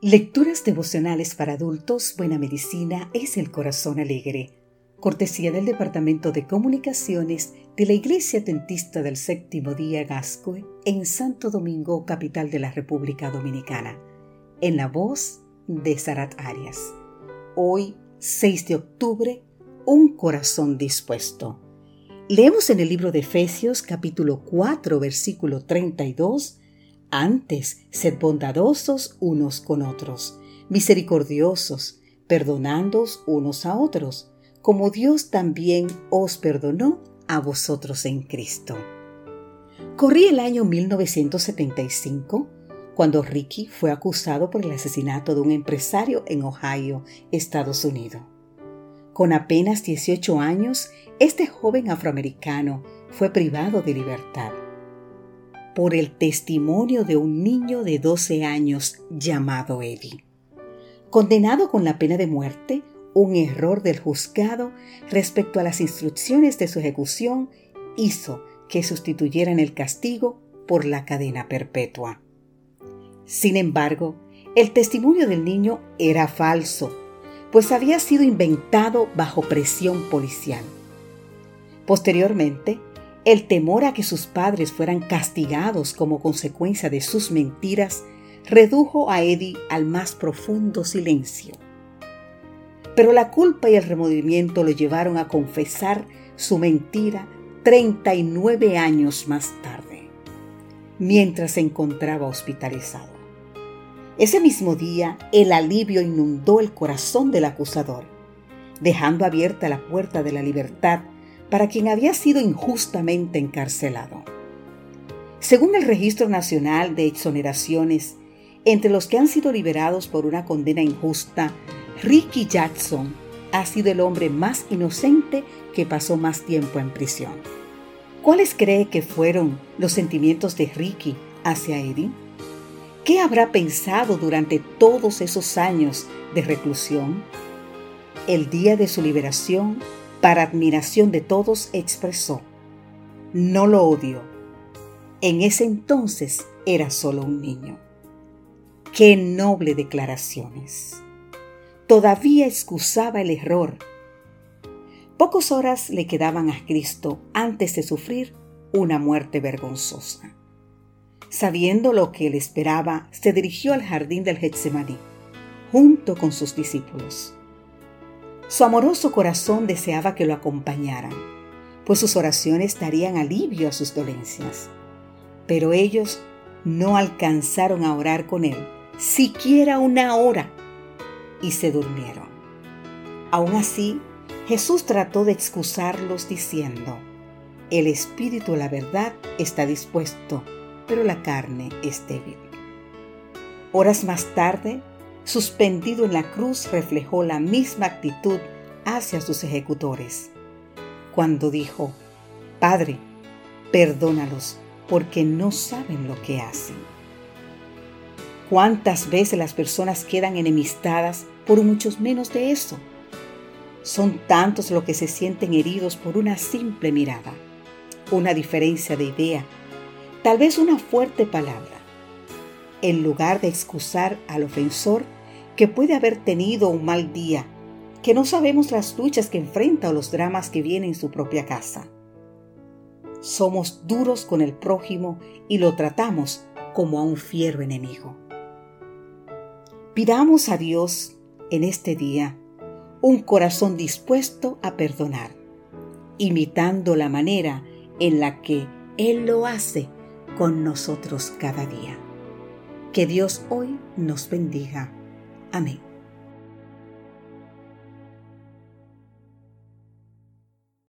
Lecturas devocionales para adultos, Buena Medicina es el Corazón Alegre. Cortesía del Departamento de Comunicaciones de la Iglesia Tentista del Séptimo Día Gascue en Santo Domingo, capital de la República Dominicana. En la voz de Sarat Arias. Hoy, 6 de octubre, un corazón dispuesto. Leemos en el libro de Efesios capítulo 4 versículo 32 antes, sed bondadosos unos con otros, misericordiosos, perdonándoos unos a otros, como Dios también os perdonó a vosotros en Cristo. Corrí el año 1975 cuando Ricky fue acusado por el asesinato de un empresario en Ohio, Estados Unidos. Con apenas 18 años, este joven afroamericano fue privado de libertad por el testimonio de un niño de 12 años llamado Eddie. Condenado con la pena de muerte, un error del juzgado respecto a las instrucciones de su ejecución hizo que sustituyeran el castigo por la cadena perpetua. Sin embargo, el testimonio del niño era falso, pues había sido inventado bajo presión policial. Posteriormente, el temor a que sus padres fueran castigados como consecuencia de sus mentiras redujo a Eddie al más profundo silencio. Pero la culpa y el remordimiento lo llevaron a confesar su mentira 39 años más tarde, mientras se encontraba hospitalizado. Ese mismo día, el alivio inundó el corazón del acusador, dejando abierta la puerta de la libertad para quien había sido injustamente encarcelado. Según el Registro Nacional de Exoneraciones, entre los que han sido liberados por una condena injusta, Ricky Jackson ha sido el hombre más inocente que pasó más tiempo en prisión. ¿Cuáles cree que fueron los sentimientos de Ricky hacia Eddie? ¿Qué habrá pensado durante todos esos años de reclusión? El día de su liberación, para admiración de todos, expresó, no lo odio. En ese entonces era solo un niño. Qué noble declaraciones. Todavía excusaba el error. Pocas horas le quedaban a Cristo antes de sufrir una muerte vergonzosa. Sabiendo lo que le esperaba, se dirigió al jardín del Getsemaní, junto con sus discípulos. Su amoroso corazón deseaba que lo acompañaran, pues sus oraciones darían alivio a sus dolencias. Pero ellos no alcanzaron a orar con él, siquiera una hora, y se durmieron. Aún así, Jesús trató de excusarlos diciendo, el espíritu, la verdad, está dispuesto, pero la carne es débil. Horas más tarde, suspendido en la cruz, reflejó la misma actitud hacia sus ejecutores, cuando dijo, Padre, perdónalos porque no saben lo que hacen. ¿Cuántas veces las personas quedan enemistadas por muchos menos de eso? Son tantos los que se sienten heridos por una simple mirada, una diferencia de idea, tal vez una fuerte palabra. En lugar de excusar al ofensor, que puede haber tenido un mal día, que no sabemos las luchas que enfrenta o los dramas que vienen en su propia casa. Somos duros con el prójimo y lo tratamos como a un fiero enemigo. Pidamos a Dios en este día un corazón dispuesto a perdonar, imitando la manera en la que Él lo hace con nosotros cada día. Que Dios hoy nos bendiga. Amém.